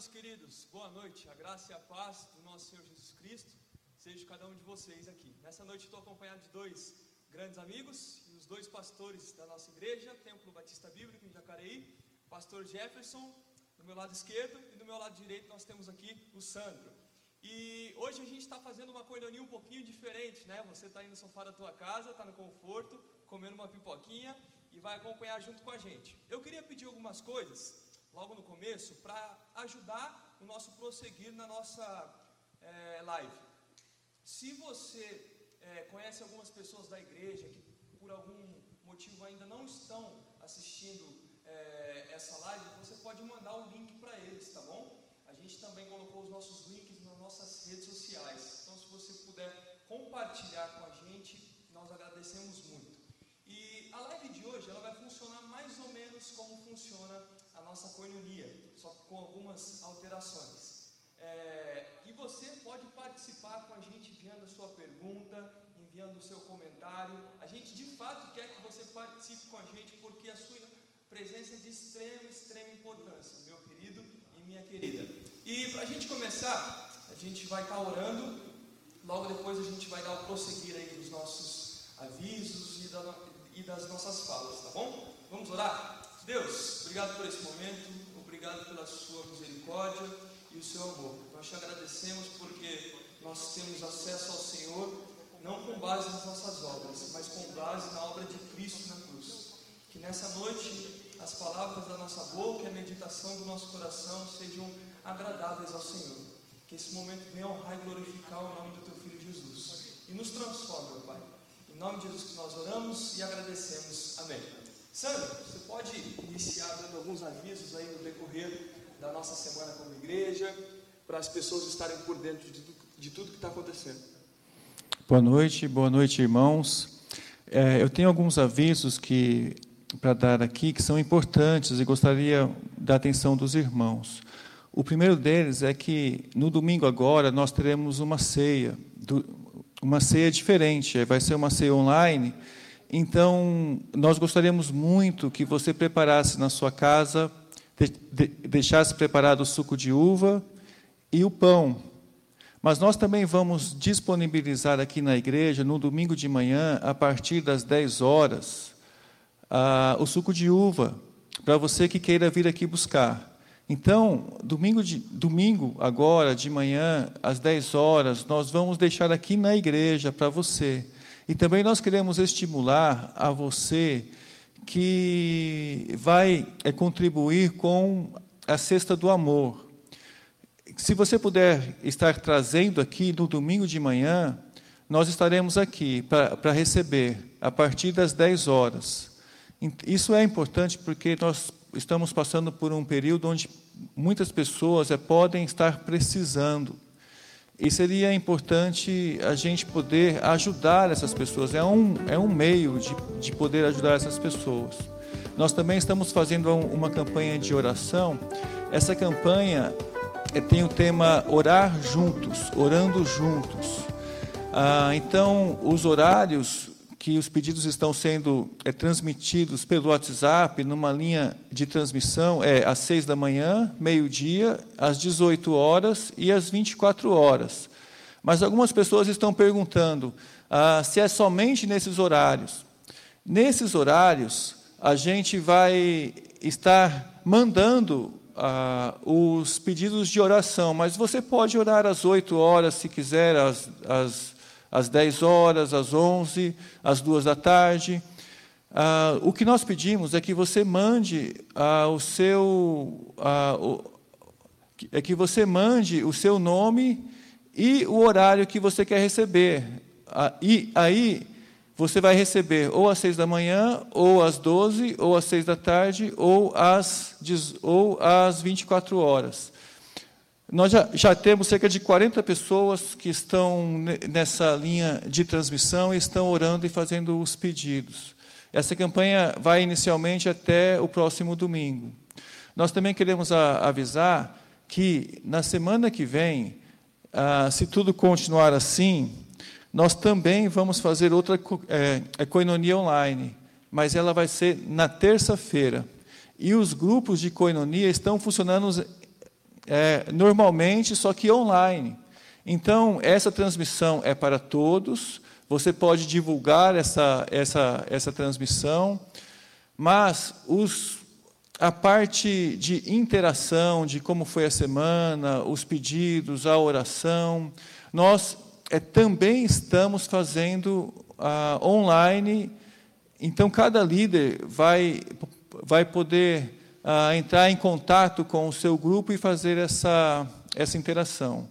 meus queridos, boa noite. A graça e a paz do nosso Senhor Jesus Cristo seja cada um de vocês aqui. Nessa noite estou acompanhado de dois grandes amigos e os dois pastores da nossa igreja, Templo Batista Bíblico em Jacareí, pastor Jefferson, do meu lado esquerdo, e do meu lado direito nós temos aqui o Sandro. E hoje a gente está fazendo uma coinonia um pouquinho diferente, né? Você está aí no sofá da tua casa, está no conforto, comendo uma pipoquinha e vai acompanhar junto com a gente. Eu queria pedir algumas coisas logo no começo, para ajudar o nosso prosseguir na nossa é, live. Se você é, conhece algumas pessoas da igreja que por algum motivo ainda não estão assistindo é, essa live, você pode mandar o link para eles, tá bom? A gente também colocou os nossos links nas nossas redes sociais. Então, se você puder compartilhar com a gente, nós agradecemos muito. E a live de hoje ela vai funcionar mais ou menos como funciona nossa coinonia, só com algumas alterações. É, e você pode participar com a gente enviando a sua pergunta, enviando o seu comentário. A gente de fato quer que você participe com a gente, porque a sua presença é de extrema, extrema importância, meu querido e minha querida. E para a gente começar, a gente vai estar orando, logo depois a gente vai dar o prosseguir aí dos nossos avisos e, da, e das nossas falas, tá bom? Vamos orar? Deus, obrigado por esse momento, obrigado pela sua misericórdia e o seu amor. Nós te agradecemos porque nós temos acesso ao Senhor não com base nas nossas obras, mas com base na obra de Cristo na cruz. Que nessa noite as palavras da nossa boca e a meditação do nosso coração sejam agradáveis ao Senhor. Que esse momento venha honrar e glorificar o nome do teu Filho Jesus. E nos transforme, Pai. Em nome de Jesus que nós oramos e agradecemos. Amém. Sandro, você pode iniciar dando alguns avisos aí no decorrer da nossa semana como igreja, para as pessoas estarem por dentro de, de tudo que está acontecendo. Boa noite, boa noite, irmãos. É, eu tenho alguns avisos que para dar aqui que são importantes e gostaria da atenção dos irmãos. O primeiro deles é que no domingo agora nós teremos uma ceia, uma ceia diferente. Vai ser uma ceia online então, nós gostaríamos muito que você preparasse na sua casa, deixasse preparado o suco de uva e o pão. Mas nós também vamos disponibilizar aqui na igreja, no domingo de manhã, a partir das 10 horas, o suco de uva, para você que queira vir aqui buscar. Então, domingo, de, domingo, agora, de manhã, às 10 horas, nós vamos deixar aqui na igreja para você. E também nós queremos estimular a você que vai é, contribuir com a cesta do amor. Se você puder estar trazendo aqui no domingo de manhã, nós estaremos aqui para receber a partir das 10 horas. Isso é importante porque nós estamos passando por um período onde muitas pessoas é, podem estar precisando. E seria importante a gente poder ajudar essas pessoas. É um, é um meio de, de poder ajudar essas pessoas. Nós também estamos fazendo uma campanha de oração. Essa campanha eh, tem o tema Orar Juntos, Orando Juntos. Ah, então, os horários que os pedidos estão sendo é, transmitidos pelo WhatsApp, numa linha de transmissão, é às 6 da manhã, meio-dia, às 18 horas e às 24 horas. Mas algumas pessoas estão perguntando ah, se é somente nesses horários. Nesses horários, a gente vai estar mandando ah, os pedidos de oração, mas você pode orar às 8 horas, se quiser, às, às às 10 horas, às 11, às 2 da tarde. Ah, o que nós pedimos é que você mande ah, o seu ah, o, é que você mande o seu nome e o horário que você quer receber. Ah, e aí você vai receber ou às 6 da manhã, ou às 12, ou às 6 da tarde, ou às, ou às 24 horas. Nós já, já, temos cerca de 40 pessoas que estão nessa linha de transmissão e estão orando e fazendo os pedidos. Essa campanha vai inicialmente até o próximo domingo. Nós também queremos a, avisar que na semana que vem, ah, se tudo continuar assim, nós também vamos fazer outra é, é, coinonia online, mas ela vai ser na terça-feira. E os grupos de coinonia estão funcionando é, normalmente, só que online. Então, essa transmissão é para todos, você pode divulgar essa, essa, essa transmissão, mas os, a parte de interação, de como foi a semana, os pedidos, a oração, nós é, também estamos fazendo online. Então, cada líder vai, vai poder entrar em contato com o seu grupo e fazer essa, essa interação.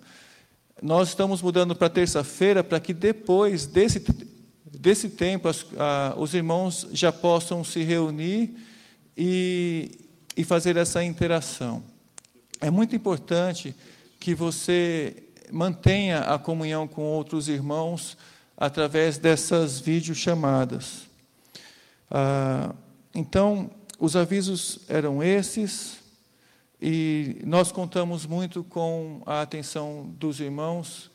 Nós estamos mudando para terça-feira para que depois desse, desse tempo as, os irmãos já possam se reunir e, e fazer essa interação. É muito importante que você mantenha a comunhão com outros irmãos através dessas videochamadas. Ah, então, os avisos eram esses, e nós contamos muito com a atenção dos irmãos,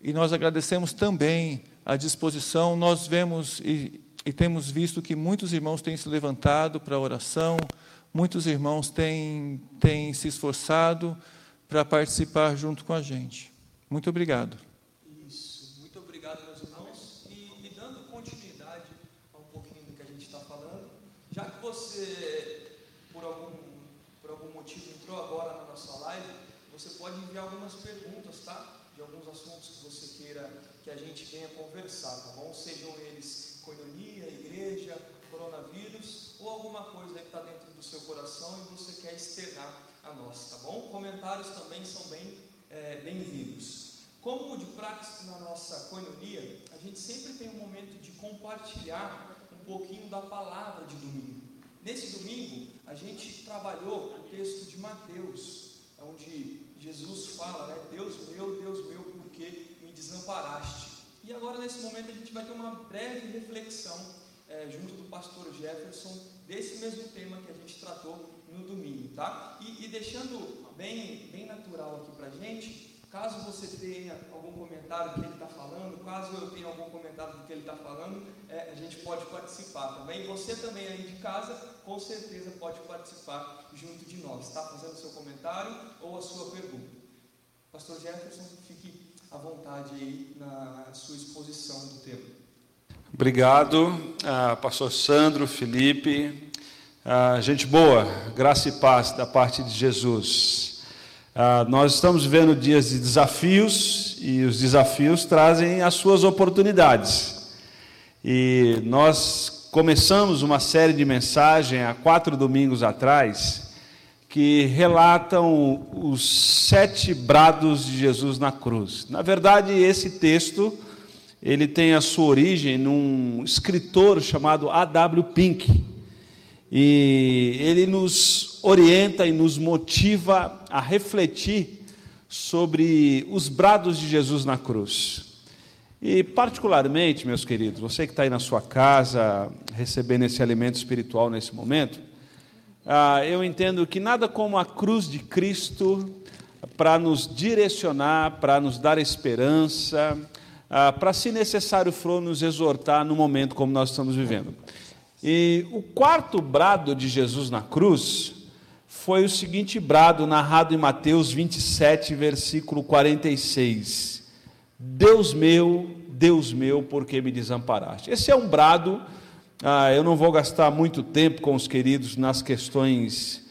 e nós agradecemos também a disposição. Nós vemos e, e temos visto que muitos irmãos têm se levantado para a oração, muitos irmãos têm, têm se esforçado para participar junto com a gente. Muito obrigado. Isso, muito obrigado, meus irmãos. E, e dando continuidade a um pouquinho do que a gente está falando, já que você, por algum, por algum motivo, entrou agora na nossa live, você pode enviar algumas perguntas, tá? De alguns assuntos que você queira que a gente venha conversar, tá bom? Sejam eles coinonia, igreja, coronavírus ou alguma coisa que está dentro do seu coração e você quer externar a nós, tá bom? Comentários também são bem é, bem-vindos. Como de prática na nossa coinonia, a gente sempre tem um momento de compartilhar um pouquinho da palavra de domingo. Nesse domingo, a gente trabalhou o texto de Mateus, onde Jesus fala, né? Deus meu, Deus meu, por que me desamparaste? E agora, nesse momento, a gente vai ter uma breve reflexão é, junto do pastor Jefferson desse mesmo tema que a gente tratou no domingo, tá? E, e deixando bem, bem natural aqui para gente, caso você tenha algum comentário do que ele está falando, caso eu tenha algum comentário do que ele está falando, é, a gente pode participar também. Você também aí de casa, com certeza pode participar junto de nós, tá? Fazendo seu comentário ou a sua pergunta. Pastor Jefferson, fique à vontade aí na sua exposição do tema. Obrigado, uh, pastor Sandro, Felipe, uh, gente boa, graça e paz da parte de Jesus. Uh, nós estamos vivendo dias de desafios e os desafios trazem as suas oportunidades. E nós começamos uma série de mensagens há quatro domingos atrás que relatam os sete brados de Jesus na cruz. Na verdade, esse texto ele tem a sua origem num escritor chamado A.W. Pink. E ele nos orienta e nos motiva a refletir sobre os brados de Jesus na cruz. E, particularmente, meus queridos, você que está aí na sua casa, recebendo esse alimento espiritual nesse momento, ah, eu entendo que nada como a cruz de Cristo para nos direcionar, para nos dar esperança, ah, para, se necessário for, nos exortar no momento como nós estamos vivendo. E o quarto brado de Jesus na cruz foi o seguinte brado narrado em Mateus 27, versículo 46. Deus meu, Deus meu, por que me desamparaste? Esse é um brado, ah, eu não vou gastar muito tempo com os queridos nas questões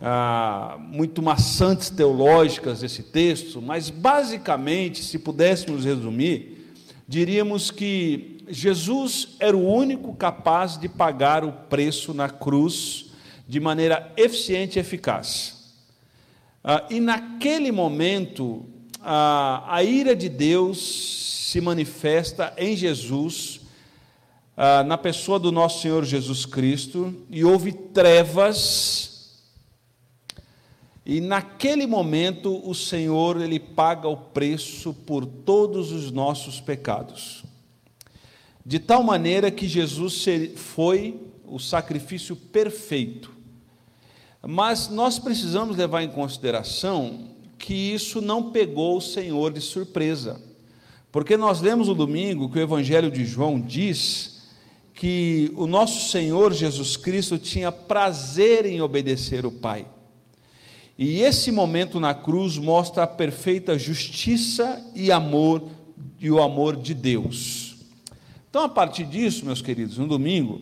ah, muito maçantes teológicas desse texto, mas basicamente, se pudéssemos resumir, diríamos que Jesus era o único capaz de pagar o preço na cruz de maneira eficiente e eficaz. Ah, e naquele momento, a, a ira de Deus se manifesta em Jesus, ah, na pessoa do nosso Senhor Jesus Cristo, e houve trevas e naquele momento o Senhor ele paga o preço por todos os nossos pecados. De tal maneira que Jesus foi o sacrifício perfeito. Mas nós precisamos levar em consideração que isso não pegou o Senhor de surpresa. Porque nós lemos no domingo que o Evangelho de João diz que o nosso Senhor Jesus Cristo tinha prazer em obedecer o Pai. E esse momento na cruz mostra a perfeita justiça e amor e o amor de Deus. Então, a partir disso, meus queridos, no domingo,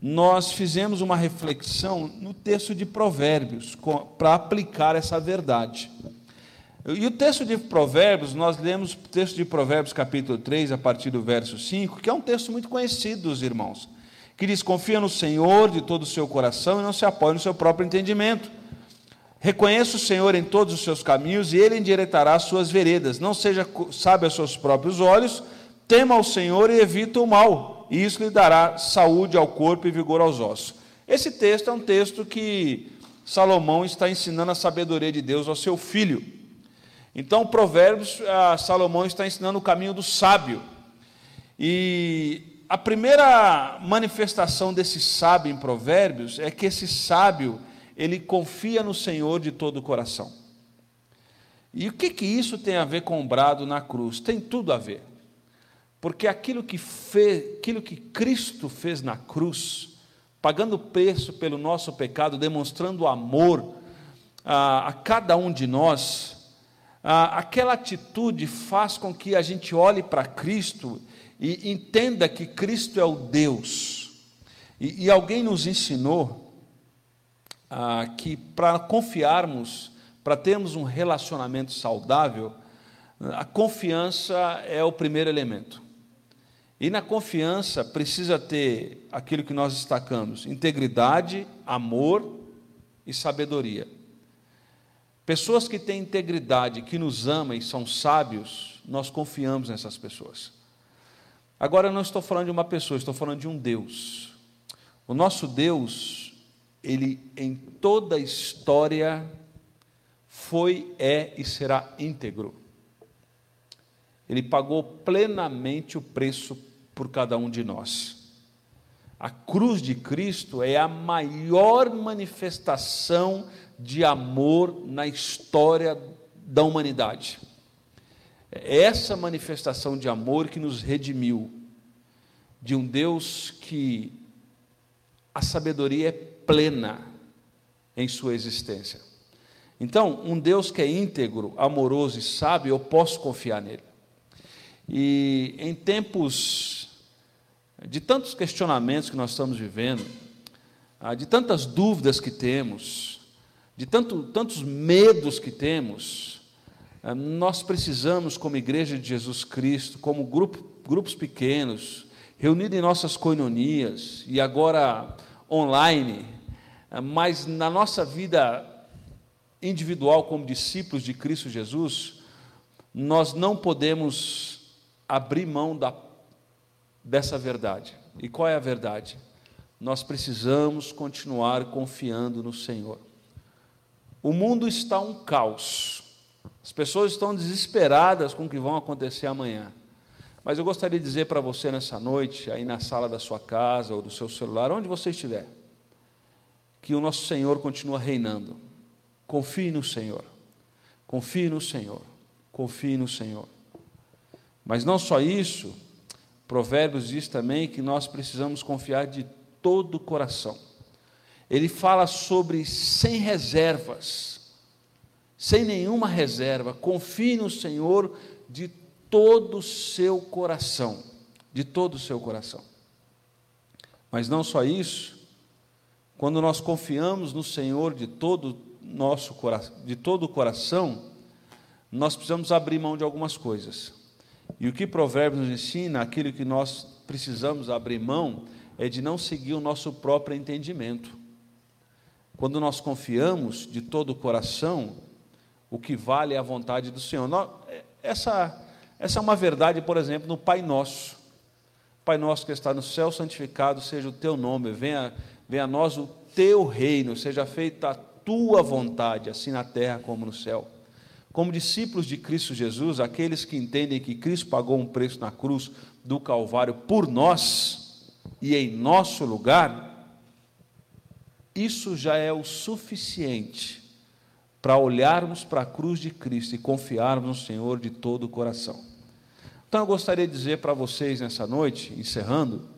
nós fizemos uma reflexão no texto de Provérbios para aplicar essa verdade. E o texto de Provérbios, nós lemos o texto de Provérbios, capítulo 3, a partir do verso 5, que é um texto muito conhecido dos irmãos, que diz: Confia no Senhor de todo o seu coração e não se apoie no seu próprio entendimento. Reconheça o Senhor em todos os seus caminhos e ele endireitará as suas veredas. Não seja sábio aos seus próprios olhos, tema ao Senhor e evita o mal, e isso lhe dará saúde ao corpo e vigor aos ossos. Esse texto é um texto que Salomão está ensinando a sabedoria de Deus ao seu filho. Então, Provérbios, Salomão está ensinando o caminho do sábio. E a primeira manifestação desse sábio em Provérbios é que esse sábio, ele confia no Senhor de todo o coração. E o que, que isso tem a ver com o brado na cruz? Tem tudo a ver. Porque aquilo que, fez, aquilo que Cristo fez na cruz, pagando o preço pelo nosso pecado, demonstrando amor a, a cada um de nós, ah, aquela atitude faz com que a gente olhe para Cristo e entenda que Cristo é o Deus. E, e alguém nos ensinou que para confiarmos, para termos um relacionamento saudável, a confiança é o primeiro elemento. E na confiança precisa ter aquilo que nós destacamos: integridade, amor e sabedoria. Pessoas que têm integridade, que nos amam e são sábios, nós confiamos nessas pessoas. Agora eu não estou falando de uma pessoa, estou falando de um Deus. O nosso Deus, ele em toda a história foi, é e será íntegro. Ele pagou plenamente o preço por cada um de nós. A cruz de Cristo é a maior manifestação de amor na história da humanidade. É essa manifestação de amor que nos redimiu de um Deus que a sabedoria é plena em sua existência. Então, um Deus que é íntegro, amoroso e sábio, eu posso confiar nele. E em tempos de tantos questionamentos que nós estamos vivendo, ah, de tantas dúvidas que temos, de tanto, tantos medos que temos, eh, nós precisamos, como Igreja de Jesus Cristo, como grupo, grupos pequenos, reunidos em nossas coinonias e agora online, eh, mas na nossa vida individual como discípulos de Cristo Jesus, nós não podemos abrir mão da, dessa verdade. E qual é a verdade? Nós precisamos continuar confiando no Senhor. O mundo está um caos. As pessoas estão desesperadas com o que vão acontecer amanhã. Mas eu gostaria de dizer para você nessa noite, aí na sala da sua casa ou do seu celular, onde você estiver, que o nosso Senhor continua reinando. Confie no Senhor. Confie no Senhor. Confie no Senhor. Mas não só isso, Provérbios diz também que nós precisamos confiar de todo o coração ele fala sobre sem reservas, sem nenhuma reserva, confie no Senhor de todo o seu coração, de todo o seu coração. Mas não só isso, quando nós confiamos no Senhor de todo nosso de todo o coração, nós precisamos abrir mão de algumas coisas. E o que Provérbios nos ensina, aquilo que nós precisamos abrir mão, é de não seguir o nosso próprio entendimento. Quando nós confiamos de todo o coração, o que vale é a vontade do Senhor. Essa, essa é uma verdade, por exemplo, no Pai Nosso. Pai nosso que está no céu, santificado seja o teu nome, venha, venha a nós o teu reino, seja feita a tua vontade, assim na terra como no céu. Como discípulos de Cristo Jesus, aqueles que entendem que Cristo pagou um preço na cruz do Calvário por nós e em nosso lugar, isso já é o suficiente para olharmos para a cruz de Cristo e confiarmos no Senhor de todo o coração. Então eu gostaria de dizer para vocês nessa noite, encerrando,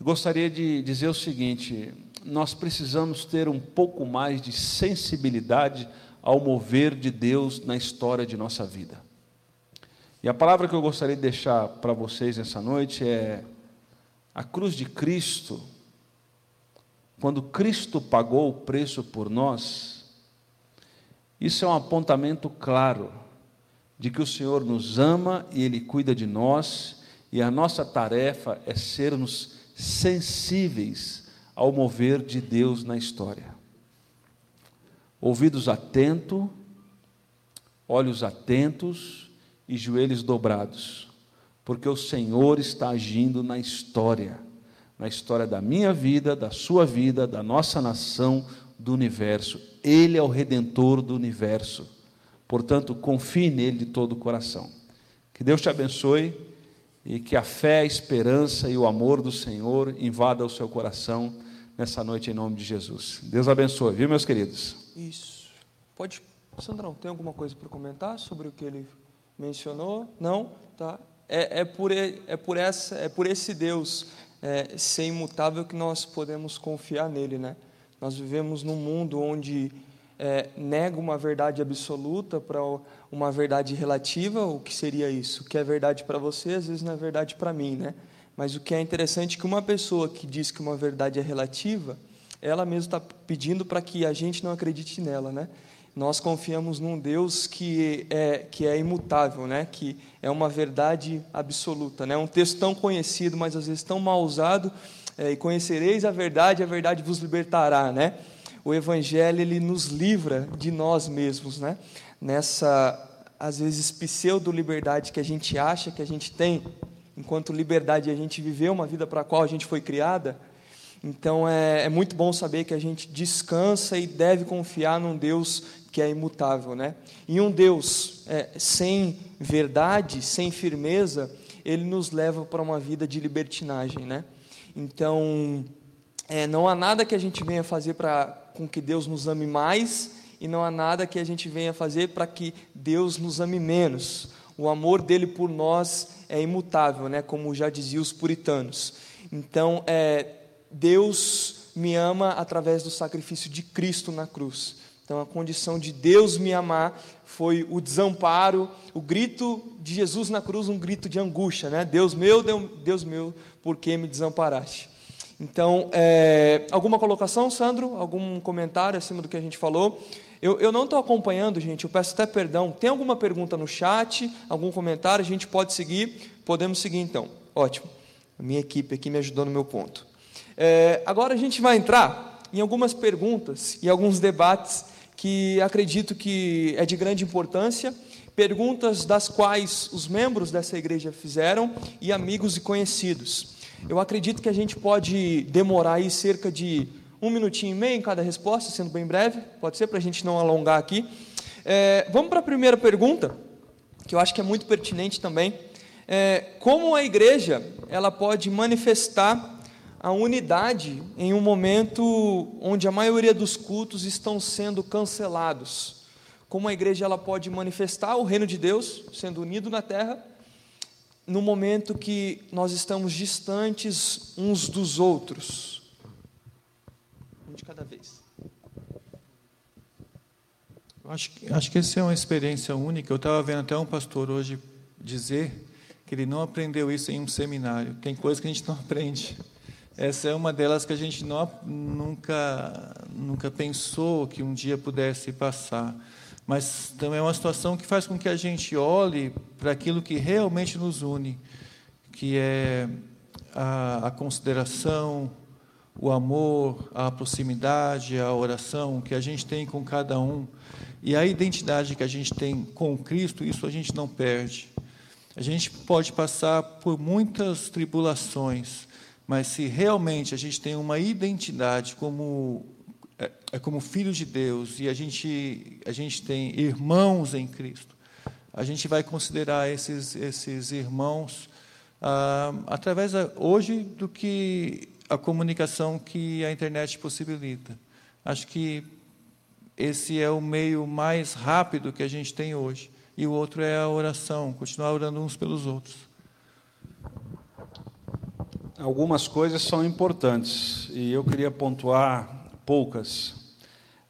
gostaria de dizer o seguinte: nós precisamos ter um pouco mais de sensibilidade ao mover de Deus na história de nossa vida. E a palavra que eu gostaria de deixar para vocês essa noite é a cruz de Cristo. Quando Cristo pagou o preço por nós, isso é um apontamento claro de que o Senhor nos ama e Ele cuida de nós, e a nossa tarefa é sermos sensíveis ao mover de Deus na história. Ouvidos atentos, olhos atentos e joelhos dobrados, porque o Senhor está agindo na história, na história da minha vida, da sua vida, da nossa nação, do universo. Ele é o redentor do universo. Portanto, confie nele de todo o coração. Que Deus te abençoe e que a fé, a esperança e o amor do Senhor invada o seu coração nessa noite em nome de Jesus. Deus abençoe, viu, meus queridos? Isso. Pode, Sandrão, tem alguma coisa para comentar sobre o que ele mencionou? Não? Tá. É, é, por, é, por, essa, é por esse Deus é, ser imutável que nós podemos confiar nele, né? Nós vivemos num mundo onde é, nega uma verdade absoluta para uma verdade relativa, o que seria isso? O que é verdade para você, às vezes não é verdade para mim, né? Mas o que é interessante é que uma pessoa que diz que uma verdade é relativa, ela mesma está pedindo para que a gente não acredite nela, né? Nós confiamos num Deus que é, que é imutável, né? que é uma verdade absoluta. Né? Um texto tão conhecido, mas às vezes tão mal usado, é, e conhecereis a verdade, a verdade vos libertará. Né? O Evangelho ele nos livra de nós mesmos, né? nessa, às vezes, pseudo-liberdade que a gente acha que a gente tem, enquanto liberdade a gente viveu uma vida para a qual a gente foi criada, então é, é, muito bom saber que a gente descansa e deve confiar num Deus que é imutável, né? E um Deus é, sem verdade, sem firmeza, ele nos leva para uma vida de libertinagem, né? Então é, não há nada que a gente venha fazer para com que Deus nos ame mais e não há nada que a gente venha fazer para que Deus nos ame menos. O amor dele por nós é imutável, né? Como já diziam os puritanos. Então é Deus me ama através do sacrifício de Cristo na cruz. Então, a condição de Deus me amar foi o desamparo, o grito de Jesus na cruz, um grito de angústia, né? Deus meu, Deus meu, por que me desamparaste? Então, é, alguma colocação, Sandro? Algum comentário acima do que a gente falou? Eu, eu não estou acompanhando, gente, eu peço até perdão. Tem alguma pergunta no chat, algum comentário? A gente pode seguir? Podemos seguir então. Ótimo. A minha equipe aqui me ajudou no meu ponto. É, agora a gente vai entrar em algumas perguntas e alguns debates que acredito que é de grande importância, perguntas das quais os membros dessa igreja fizeram e amigos e conhecidos. Eu acredito que a gente pode demorar aí cerca de um minutinho e meio em cada resposta, sendo bem breve, pode ser para a gente não alongar aqui. É, vamos para a primeira pergunta, que eu acho que é muito pertinente também. É, como a igreja ela pode manifestar a unidade em um momento onde a maioria dos cultos estão sendo cancelados. Como a igreja ela pode manifestar o reino de Deus sendo unido na terra no momento que nós estamos distantes uns dos outros. Um de cada vez. Acho, acho que essa é uma experiência única. Eu estava vendo até um pastor hoje dizer que ele não aprendeu isso em um seminário. Tem coisa que a gente não aprende. Essa é uma delas que a gente não, nunca, nunca pensou que um dia pudesse passar. Mas também é uma situação que faz com que a gente olhe para aquilo que realmente nos une, que é a, a consideração, o amor, a proximidade, a oração que a gente tem com cada um. E a identidade que a gente tem com Cristo, isso a gente não perde. A gente pode passar por muitas tribulações, mas se realmente a gente tem uma identidade como é, é, como filho de Deus e a gente a gente tem irmãos em Cristo, a gente vai considerar esses esses irmãos ah, através hoje do que a comunicação que a internet possibilita. Acho que esse é o meio mais rápido que a gente tem hoje. E o outro é a oração, continuar orando uns pelos outros. Algumas coisas são importantes e eu queria pontuar poucas.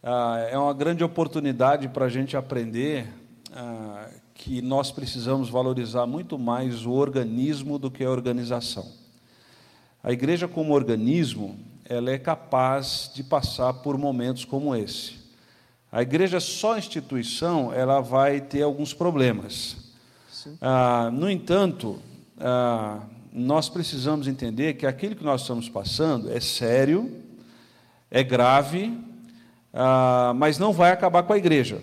Ah, é uma grande oportunidade para a gente aprender ah, que nós precisamos valorizar muito mais o organismo do que a organização. A igreja, como organismo, ela é capaz de passar por momentos como esse. A igreja só instituição, ela vai ter alguns problemas. Ah, no entanto, ah, nós precisamos entender que aquilo que nós estamos passando é sério, é grave, ah, mas não vai acabar com a igreja.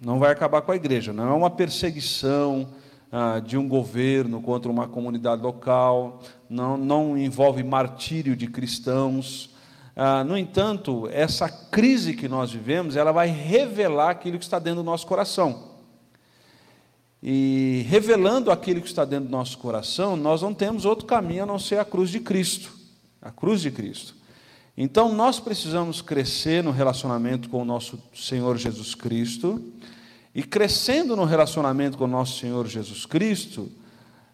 Não vai acabar com a igreja. Não é uma perseguição ah, de um governo contra uma comunidade local, não, não envolve martírio de cristãos. Ah, no entanto, essa crise que nós vivemos, ela vai revelar aquilo que está dentro do nosso coração. E revelando aquilo que está dentro do nosso coração, nós não temos outro caminho a não ser a cruz de Cristo. A cruz de Cristo. Então, nós precisamos crescer no relacionamento com o nosso Senhor Jesus Cristo. E crescendo no relacionamento com o nosso Senhor Jesus Cristo,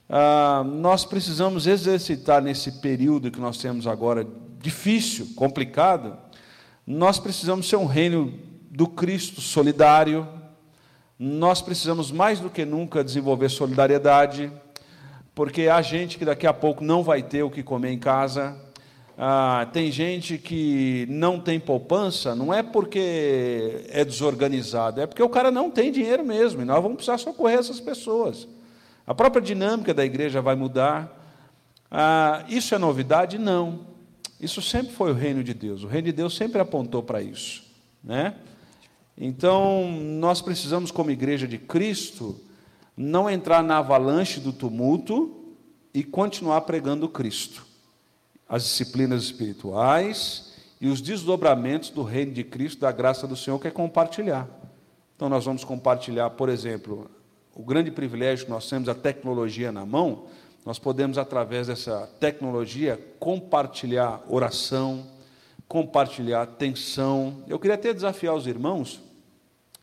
ah, nós precisamos exercitar nesse período que nós temos agora, difícil, complicado, nós precisamos ser um reino do Cristo solidário, nós precisamos mais do que nunca desenvolver solidariedade, porque há gente que daqui a pouco não vai ter o que comer em casa, ah, tem gente que não tem poupança, não é porque é desorganizado, é porque o cara não tem dinheiro mesmo, e nós vamos precisar socorrer essas pessoas. A própria dinâmica da igreja vai mudar. Ah, isso é novidade? Não. Isso sempre foi o reino de Deus. O reino de Deus sempre apontou para isso. Né? Então, nós precisamos, como igreja de Cristo, não entrar na avalanche do tumulto e continuar pregando Cristo as disciplinas espirituais e os desdobramentos do reino de Cristo, da graça do Senhor, que é compartilhar. Então, nós vamos compartilhar, por exemplo, o grande privilégio que nós temos, a tecnologia na mão, nós podemos, através dessa tecnologia, compartilhar oração, compartilhar atenção. Eu queria até desafiar os irmãos,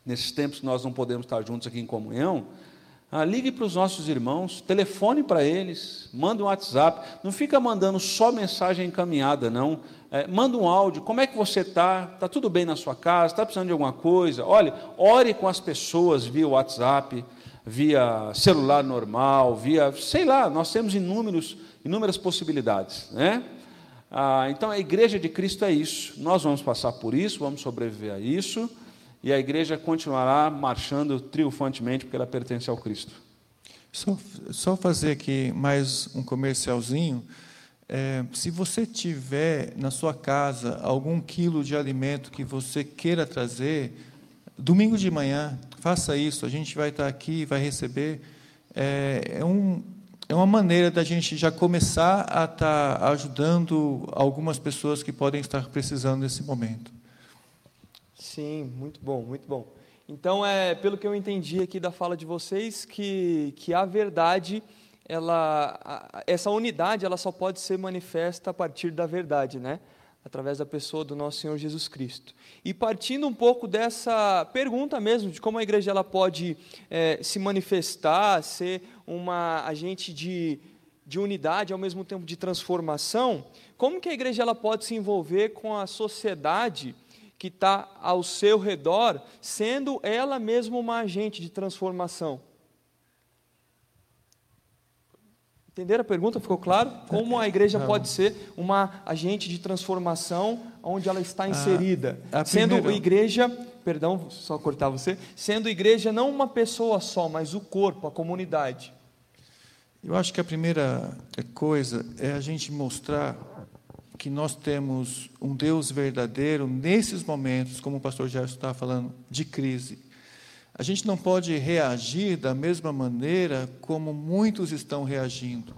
nesses tempos que nós não podemos estar juntos aqui em comunhão, ah, ligue para os nossos irmãos, telefone para eles, manda um WhatsApp. Não fica mandando só mensagem encaminhada, não. É, manda um áudio. Como é que você está? Está tudo bem na sua casa? Está precisando de alguma coisa? Olhe, ore com as pessoas via WhatsApp, via celular normal, via, sei lá, nós temos inúmeros, inúmeras possibilidades. Né? Ah, então a igreja de Cristo é isso. Nós vamos passar por isso, vamos sobreviver a isso e a igreja continuará marchando triunfantemente porque ela pertence ao Cristo. Só, só fazer aqui mais um comercialzinho. É, se você tiver na sua casa algum quilo de alimento que você queira trazer, domingo de manhã, faça isso. A gente vai estar aqui, vai receber. É, é, um, é uma maneira da gente já começar a estar ajudando algumas pessoas que podem estar precisando nesse momento. Sim, muito bom, muito bom. Então, é, pelo que eu entendi aqui da fala de vocês, que, que a verdade, ela, a, essa unidade, ela só pode ser manifesta a partir da verdade, né? Através da pessoa do nosso Senhor Jesus Cristo. E partindo um pouco dessa pergunta mesmo, de como a igreja ela pode é, se manifestar, ser uma agente de, de unidade, ao mesmo tempo de transformação, como que a igreja ela pode se envolver com a sociedade que está ao seu redor, sendo ela mesma uma agente de transformação. Entenderam a pergunta? Ficou claro? Como a igreja pode ser uma agente de transformação onde ela está inserida? A, a sendo primeira... igreja, perdão, só cortar você, sendo igreja não uma pessoa só, mas o corpo, a comunidade. Eu acho que a primeira coisa é a gente mostrar que nós temos um Deus verdadeiro nesses momentos, como o pastor Gerson estava falando, de crise. A gente não pode reagir da mesma maneira como muitos estão reagindo.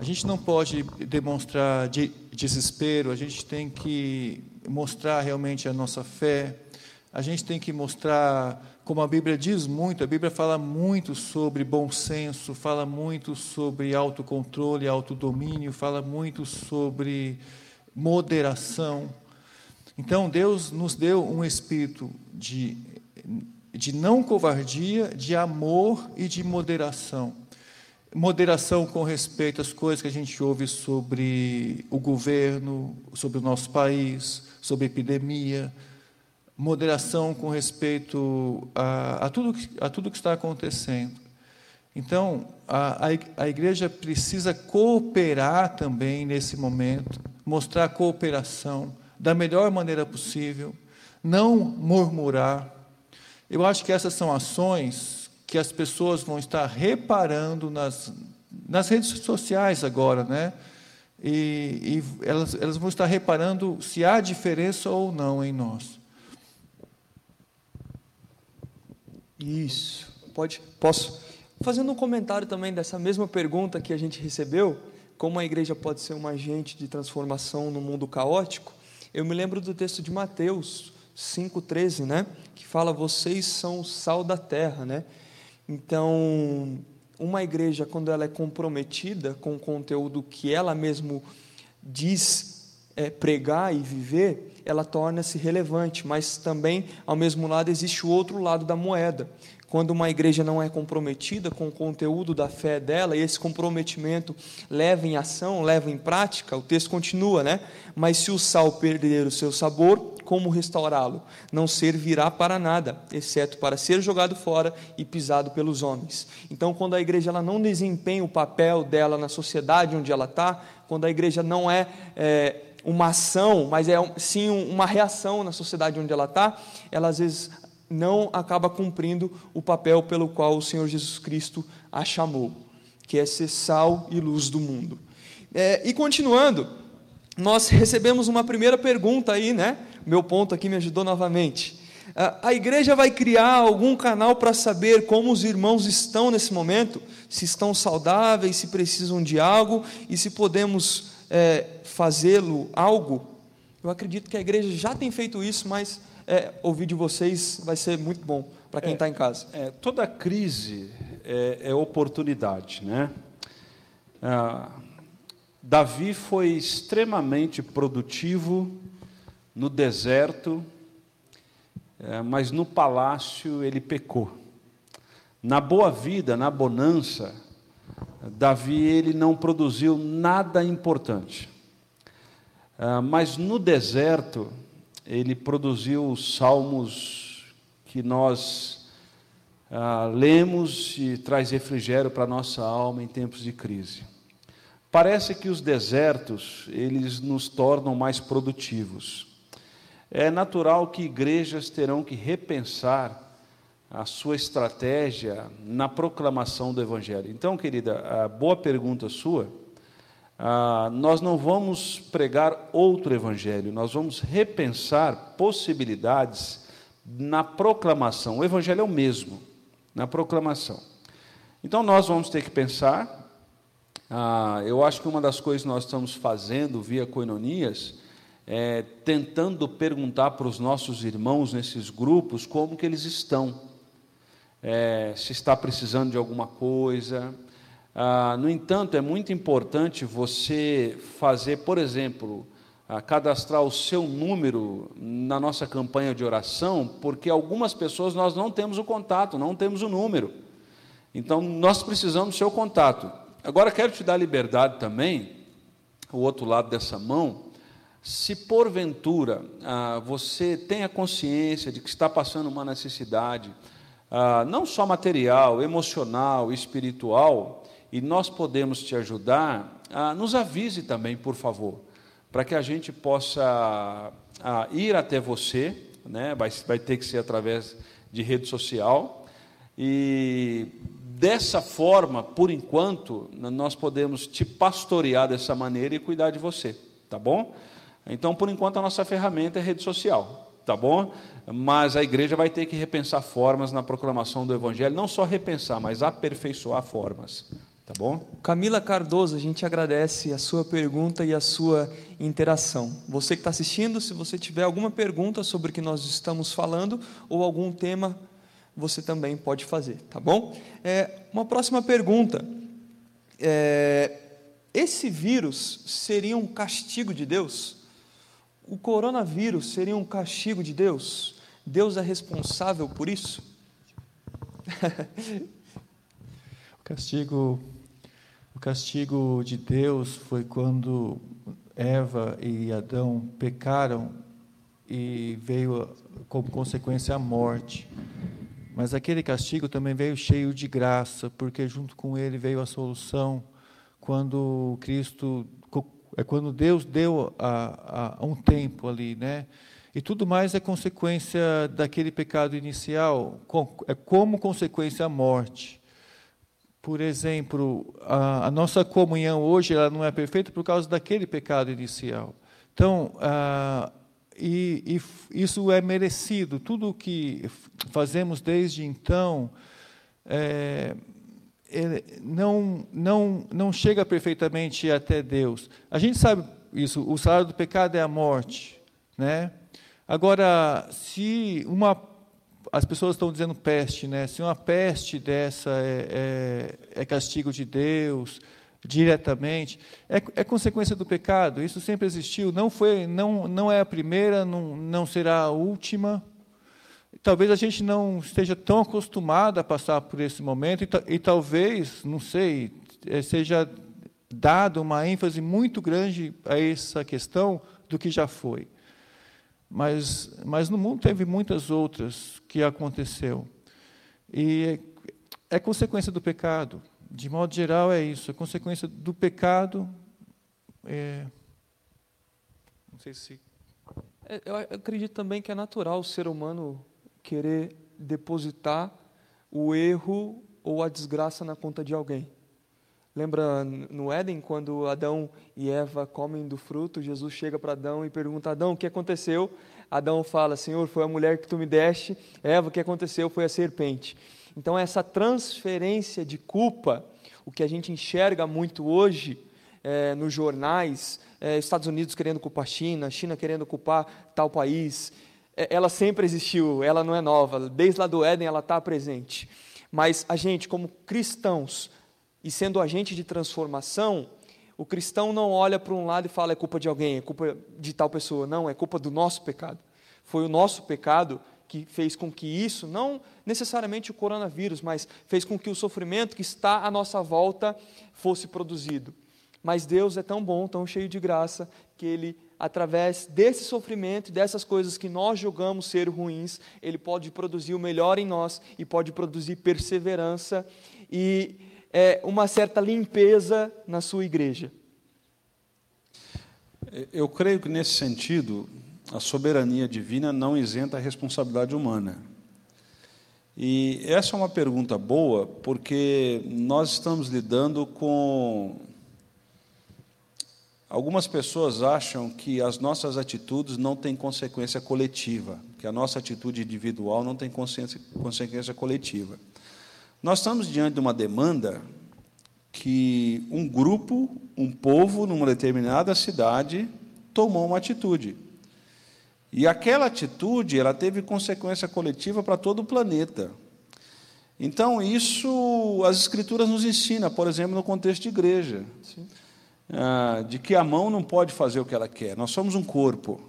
A gente não pode demonstrar de desespero, a gente tem que mostrar realmente a nossa fé, a gente tem que mostrar, como a Bíblia diz muito, a Bíblia fala muito sobre bom senso, fala muito sobre autocontrole, autodomínio, fala muito sobre moderação. Então, Deus nos deu um espírito de, de não covardia, de amor e de moderação. moderação com respeito às coisas que a gente ouve sobre o governo, sobre o nosso país, sobre a epidemia, moderação com respeito a, a, tudo, a tudo que está acontecendo. Então, a, a igreja precisa cooperar também nesse momento, mostrar cooperação da melhor maneira possível, não murmurar. Eu acho que essas são ações que as pessoas vão estar reparando nas, nas redes sociais agora, né? E, e elas, elas vão estar reparando se há diferença ou não em nós. Isso. Pode, posso? Fazendo um comentário também dessa mesma pergunta que a gente recebeu, como a igreja pode ser um agente de transformação no mundo caótico, eu me lembro do texto de Mateus 5,13, né? Que fala, vocês são o sal da terra, né? Então, uma igreja, quando ela é comprometida com o conteúdo que ela mesmo diz é, pregar e viver, ela torna-se relevante, mas também, ao mesmo lado, existe o outro lado da moeda. Quando uma igreja não é comprometida com o conteúdo da fé dela, e esse comprometimento leva em ação, leva em prática, o texto continua, né? Mas se o sal perder o seu sabor, como restaurá-lo? Não servirá para nada, exceto para ser jogado fora e pisado pelos homens. Então, quando a igreja ela não desempenha o papel dela na sociedade onde ela está, quando a igreja não é, é uma ação, mas é sim uma reação na sociedade onde ela está, ela às vezes não acaba cumprindo o papel pelo qual o Senhor Jesus Cristo a chamou, que é ser sal e luz do mundo. É, e continuando, nós recebemos uma primeira pergunta aí, né? Meu ponto aqui me ajudou novamente. A igreja vai criar algum canal para saber como os irmãos estão nesse momento, se estão saudáveis, se precisam de algo e se podemos é, fazê-lo algo. Eu acredito que a igreja já tem feito isso, mas é, ouvir de vocês vai ser muito bom para quem está é, em casa. É, toda crise é, é oportunidade, né? Ah, Davi foi extremamente produtivo no deserto, é, mas no palácio ele pecou. Na boa vida, na bonança, Davi ele não produziu nada importante. Ah, mas no deserto, ele produziu os salmos que nós ah, lemos e traz refrigério para a nossa alma em tempos de crise. Parece que os desertos, eles nos tornam mais produtivos. É natural que igrejas terão que repensar a sua estratégia na proclamação do Evangelho. Então, querida, a boa pergunta sua ah, nós não vamos pregar outro evangelho, nós vamos repensar possibilidades na proclamação. O evangelho é o mesmo, na proclamação. Então nós vamos ter que pensar. Ah, eu acho que uma das coisas que nós estamos fazendo via Coinonias é tentando perguntar para os nossos irmãos nesses grupos como que eles estão. É, se está precisando de alguma coisa, ah, no entanto, é muito importante você fazer, por exemplo, ah, cadastrar o seu número na nossa campanha de oração, porque algumas pessoas nós não temos o contato, não temos o número. Então, nós precisamos do seu contato. Agora, quero te dar liberdade também, o outro lado dessa mão, se porventura ah, você tem a consciência de que está passando uma necessidade, ah, não só material, emocional, espiritual, e nós podemos te ajudar, nos avise também, por favor, para que a gente possa ah, ir até você, né? vai, vai ter que ser através de rede social, e dessa forma, por enquanto, nós podemos te pastorear dessa maneira e cuidar de você, tá bom? Então, por enquanto, a nossa ferramenta é rede social, tá bom? Mas a igreja vai ter que repensar formas na proclamação do Evangelho, não só repensar, mas aperfeiçoar formas. Tá bom? Camila Cardoso, a gente agradece a sua pergunta e a sua interação. Você que está assistindo, se você tiver alguma pergunta sobre o que nós estamos falando ou algum tema, você também pode fazer, tá bom? É, uma próxima pergunta. É, esse vírus seria um castigo de Deus? O coronavírus seria um castigo de Deus? Deus é responsável por isso? o castigo castigo de Deus foi quando Eva e Adão pecaram e veio como consequência a morte. Mas aquele castigo também veio cheio de graça, porque junto com ele veio a solução quando Cristo, é quando Deus deu a, a, um tempo ali, né? E tudo mais é consequência daquele pecado inicial, é como consequência a morte. Por exemplo, a, a, nossa comunhão hoje ela não é perfeita por causa daquele pecado inicial. Então, e, e, isso é merecido. Tudo o que fazemos desde então é, não, não, não chega perfeitamente até Deus. A gente sabe isso. O salário do pecado é a morte, né? Agora, se uma as pessoas estão dizendo peste, né? Se uma peste dessa é, é, é castigo de Deus diretamente, é, é, consequência do pecado. Isso sempre existiu. Não foi, não, não é a primeira, não, não será a última. Talvez a gente não esteja tão acostumado a passar por esse momento e, e talvez, não sei, é, seja dado uma ênfase muito grande a essa questão do que já foi. Mas, mas no mundo teve muitas outras que aconteceu. E é, consequência do pecado. De modo geral, é isso. É consequência do pecado. É, não sei se. É, eu acredito também que é natural o ser humano querer depositar o erro ou a desgraça na conta de alguém. Lembra no Éden, quando Adão e Eva comem do fruto, Jesus chega para Adão e pergunta: Adão, o que aconteceu? Adão fala: Senhor, foi a mulher que tu me deste. Eva, o que aconteceu? Foi a serpente. Então, essa transferência de culpa, o que a gente enxerga muito hoje é, nos jornais, é, Estados Unidos querendo culpar a China, China querendo culpar tal país, é, ela sempre existiu, ela não é nova, desde lá do Éden ela está presente. Mas a gente, como cristãos, e sendo agente de transformação, o cristão não olha para um lado e fala é culpa de alguém, é culpa de tal pessoa. Não, é culpa do nosso pecado. Foi o nosso pecado que fez com que isso, não necessariamente o coronavírus, mas fez com que o sofrimento que está à nossa volta fosse produzido. Mas Deus é tão bom, tão cheio de graça, que Ele, através desse sofrimento, dessas coisas que nós julgamos ser ruins, Ele pode produzir o melhor em nós e pode produzir perseverança e é, uma certa limpeza na sua igreja. Eu creio que, nesse sentido, a soberania divina não isenta a responsabilidade humana. E essa é uma pergunta boa, porque nós estamos lidando com. Algumas pessoas acham que as nossas atitudes não têm consequência coletiva, que a nossa atitude individual não tem consequência coletiva. Nós estamos diante de uma demanda que um grupo, um povo, numa determinada cidade, tomou uma atitude. E aquela atitude, ela teve consequência coletiva para todo o planeta. Então, isso as Escrituras nos ensina, por exemplo, no contexto de igreja, ah, de que a mão não pode fazer o que ela quer. Nós somos um corpo.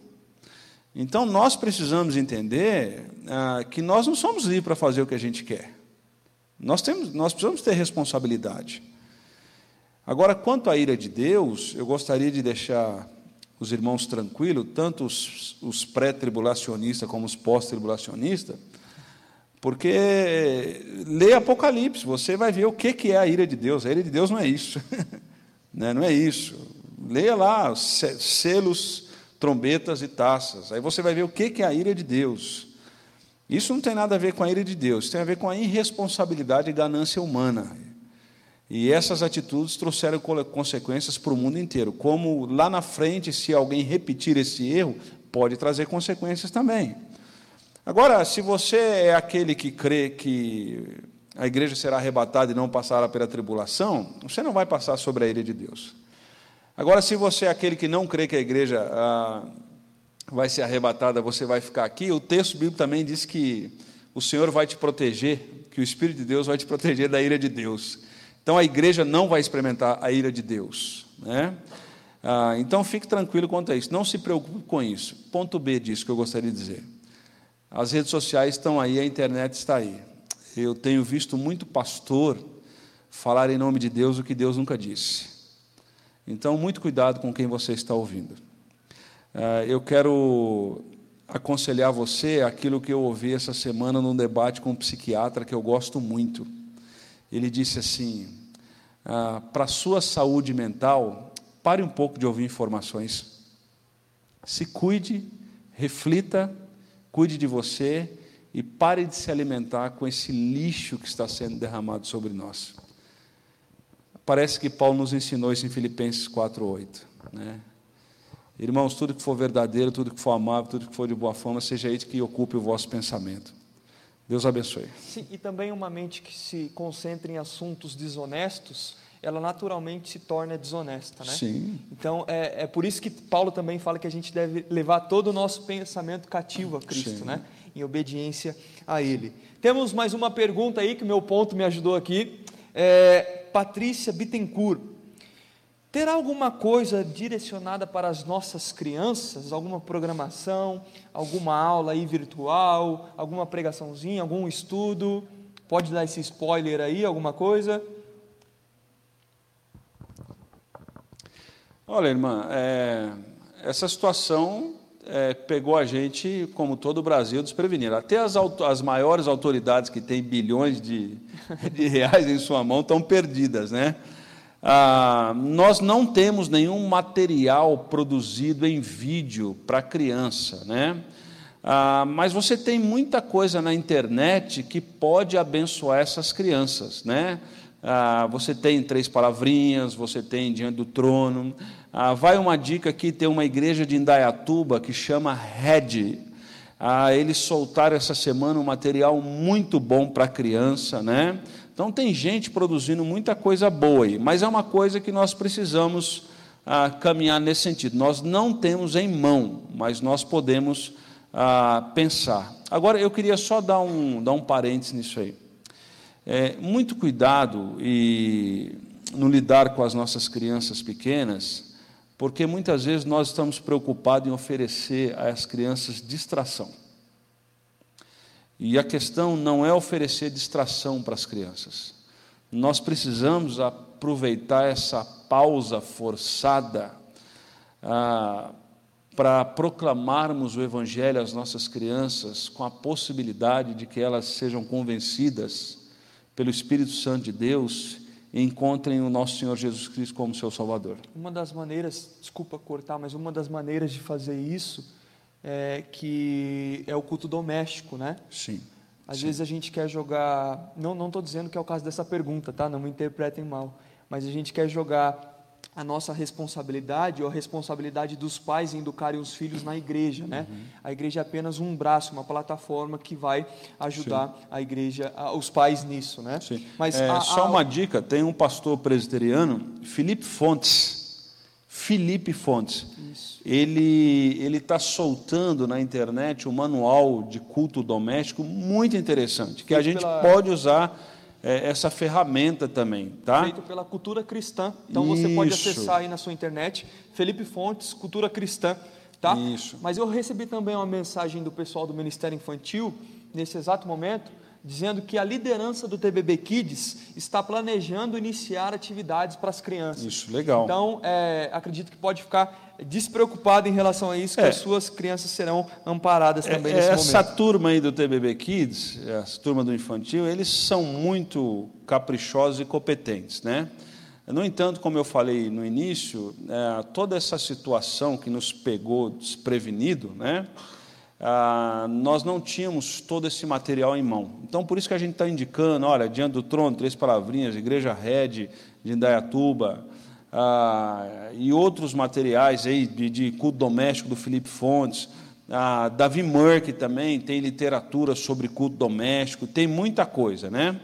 Então, nós precisamos entender ah, que nós não somos livres para fazer o que a gente quer. Nós, temos, nós precisamos ter responsabilidade. Agora, quanto à ira de Deus, eu gostaria de deixar os irmãos tranquilos, tanto os, os pré-tribulacionistas como os pós-tribulacionistas, porque lê Apocalipse, você vai ver o que é a ira de Deus. A ira de Deus não é isso. Né, não é isso. Leia lá selos, trombetas e taças. Aí você vai ver o que é a ira de Deus. Isso não tem nada a ver com a ira de Deus, tem a ver com a irresponsabilidade e ganância humana. E essas atitudes trouxeram consequências para o mundo inteiro. Como lá na frente, se alguém repetir esse erro, pode trazer consequências também. Agora, se você é aquele que crê que a igreja será arrebatada e não passará pela tribulação, você não vai passar sobre a ira de Deus. Agora, se você é aquele que não crê que a igreja ah, vai ser arrebatada, você vai ficar aqui. O texto bíblico também diz que o Senhor vai te proteger, que o Espírito de Deus vai te proteger da ira de Deus. Então a igreja não vai experimentar a ira de Deus. Né? Ah, então fique tranquilo quanto a isso, não se preocupe com isso. Ponto B disso que eu gostaria de dizer. As redes sociais estão aí, a internet está aí. Eu tenho visto muito pastor falar em nome de Deus o que Deus nunca disse. Então, muito cuidado com quem você está ouvindo. Ah, eu quero aconselhar você aquilo que eu ouvi essa semana num debate com um psiquiatra que eu gosto muito. Ele disse assim: ah, para sua saúde mental, pare um pouco de ouvir informações. Se cuide, reflita, cuide de você e pare de se alimentar com esse lixo que está sendo derramado sobre nós. Parece que Paulo nos ensinou isso em Filipenses 4:8, né? Irmãos, tudo que for verdadeiro, tudo que for amável, tudo que for de boa fama, seja isso que ocupe o vosso pensamento. Deus abençoe. Sim, e também uma mente que se concentra em assuntos desonestos, ela naturalmente se torna desonesta, né? Sim. Então é, é por isso que Paulo também fala que a gente deve levar todo o nosso pensamento cativo a Cristo, Sim. né? Em obediência a Ele. Temos mais uma pergunta aí que o meu ponto me ajudou aqui. É, Patrícia Bittencourt. Terá alguma coisa direcionada para as nossas crianças? Alguma programação, alguma aula aí virtual, alguma pregaçãozinha, algum estudo? Pode dar esse spoiler aí, alguma coisa? Olha, irmã, é, essa situação é, pegou a gente, como todo o Brasil, desprevenido. Até as, as maiores autoridades que têm bilhões de, de reais em sua mão estão perdidas, né? Ah, nós não temos nenhum material produzido em vídeo para criança, né? Ah, mas você tem muita coisa na internet que pode abençoar essas crianças, né? Ah, você tem três palavrinhas, você tem diante do trono. Ah, vai uma dica aqui: tem uma igreja de Indaiatuba que chama Red. Ah, eles soltaram essa semana um material muito bom para criança, né? Então tem gente produzindo muita coisa boa aí, mas é uma coisa que nós precisamos ah, caminhar nesse sentido. Nós não temos em mão, mas nós podemos ah, pensar. Agora eu queria só dar um, dar um parênteses nisso aí. É, muito cuidado e no lidar com as nossas crianças pequenas, porque muitas vezes nós estamos preocupados em oferecer às crianças distração. E a questão não é oferecer distração para as crianças. Nós precisamos aproveitar essa pausa forçada ah, para proclamarmos o Evangelho às nossas crianças, com a possibilidade de que elas sejam convencidas pelo Espírito Santo de Deus e encontrem o nosso Senhor Jesus Cristo como seu Salvador. Uma das maneiras, desculpa cortar, mas uma das maneiras de fazer isso é que é o culto doméstico, né? Sim. Às sim. vezes a gente quer jogar, não não estou dizendo que é o caso dessa pergunta, tá? Não me interpretem mal, mas a gente quer jogar a nossa responsabilidade ou a responsabilidade dos pais em educarem os filhos na igreja, né? Uhum. A igreja é apenas um braço, uma plataforma que vai ajudar Sim. a igreja, a, os pais nisso, né? Sim. Mas é, a, a, só uma dica, tem um pastor presbiteriano, Felipe Fontes, Felipe Fontes. Isso. Ele ele está soltando na internet um manual de culto doméstico muito interessante, que a gente pela... pode usar é, essa ferramenta também, tá? Feito pela Cultura Cristã. Então você pode acessar aí na sua internet, Felipe Fontes, Cultura Cristã, tá? Isso. Mas eu recebi também uma mensagem do pessoal do Ministério Infantil nesse exato momento, dizendo que a liderança do TBB Kids está planejando iniciar atividades para as crianças. Isso, legal. Então, é, acredito que pode ficar despreocupado em relação a isso, que É. as suas crianças serão amparadas também É, nesse essa momento. turma aí do TBB Kids, essa turma do infantil, eles são muito caprichosos e competentes, né? No entanto, como eu falei no início, é, toda essa situação que nos pegou desprevenido, né? Ah, nós não tínhamos todo esse material em mão. Então, por isso que a gente está indicando, olha, diante do trono, três palavrinhas, Igreja Red de Indaiatuba, ah, e outros materiais aí de, de culto doméstico do Felipe Fontes, ah, Davi Murk também tem literatura sobre culto doméstico, tem muita coisa, né?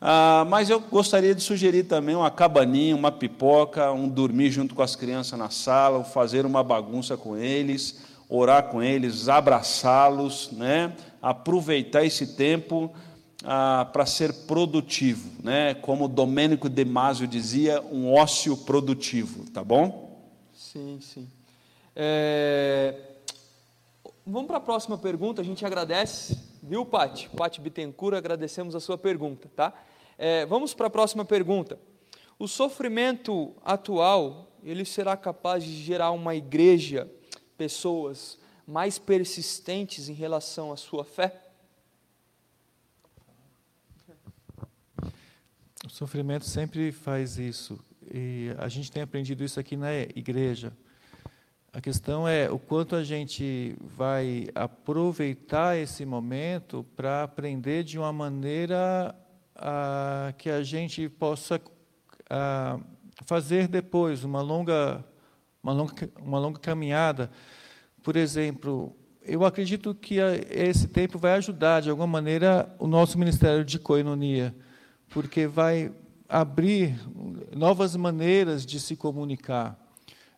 Ah, mas eu gostaria de sugerir também uma cabaninha, uma pipoca, um dormir junto com as crianças na sala, fazer uma bagunça com eles, orar com eles, abraçá-los, né? aproveitar esse tempo ah, para ser produtivo, né? como Domênico de Masio dizia, um ócio produtivo, tá bom? Sim, sim. É, Vamos para a próxima pergunta, a gente agradece, viu, Pati? Pati Bittencourt, agradecemos a sua pergunta, tá? É, vamos para a próxima pergunta. O sofrimento atual, ele será capaz de gerar uma igreja, pessoas mais persistentes em relação à sua fé? O sofrimento sempre faz isso. E a gente tem aprendido isso aqui na igreja. A questão é o quanto a gente vai aproveitar esse momento para aprender de uma maneira ah, que a gente possa ah, fazer depois uma longa, uma longa, uma longa caminhada. Por exemplo, eu acredito que esse tempo vai ajudar de alguma maneira o nosso ministério de coinonia, porque vai abrir novas maneiras de se comunicar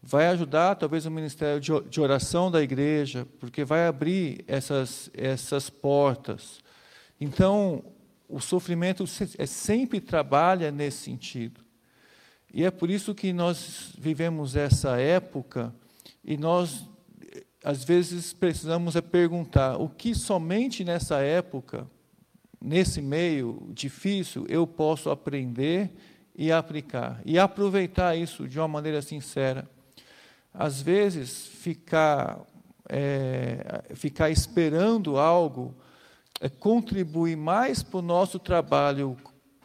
vai ajudar talvez o ministério de oração da igreja, porque vai abrir essas, essas portas. Então, o sofrimento é, sempre trabalha nesse sentido. E é por isso que nós vivemos essa época e nós, às vezes, precisamos é perguntar o que somente nessa época, nesse meio difícil, eu posso aprender e aplicar, e aproveitar isso de uma maneira sincera. Às vezes, ficar, é, ficar esperando algo é, contribui mais para o nosso trabalho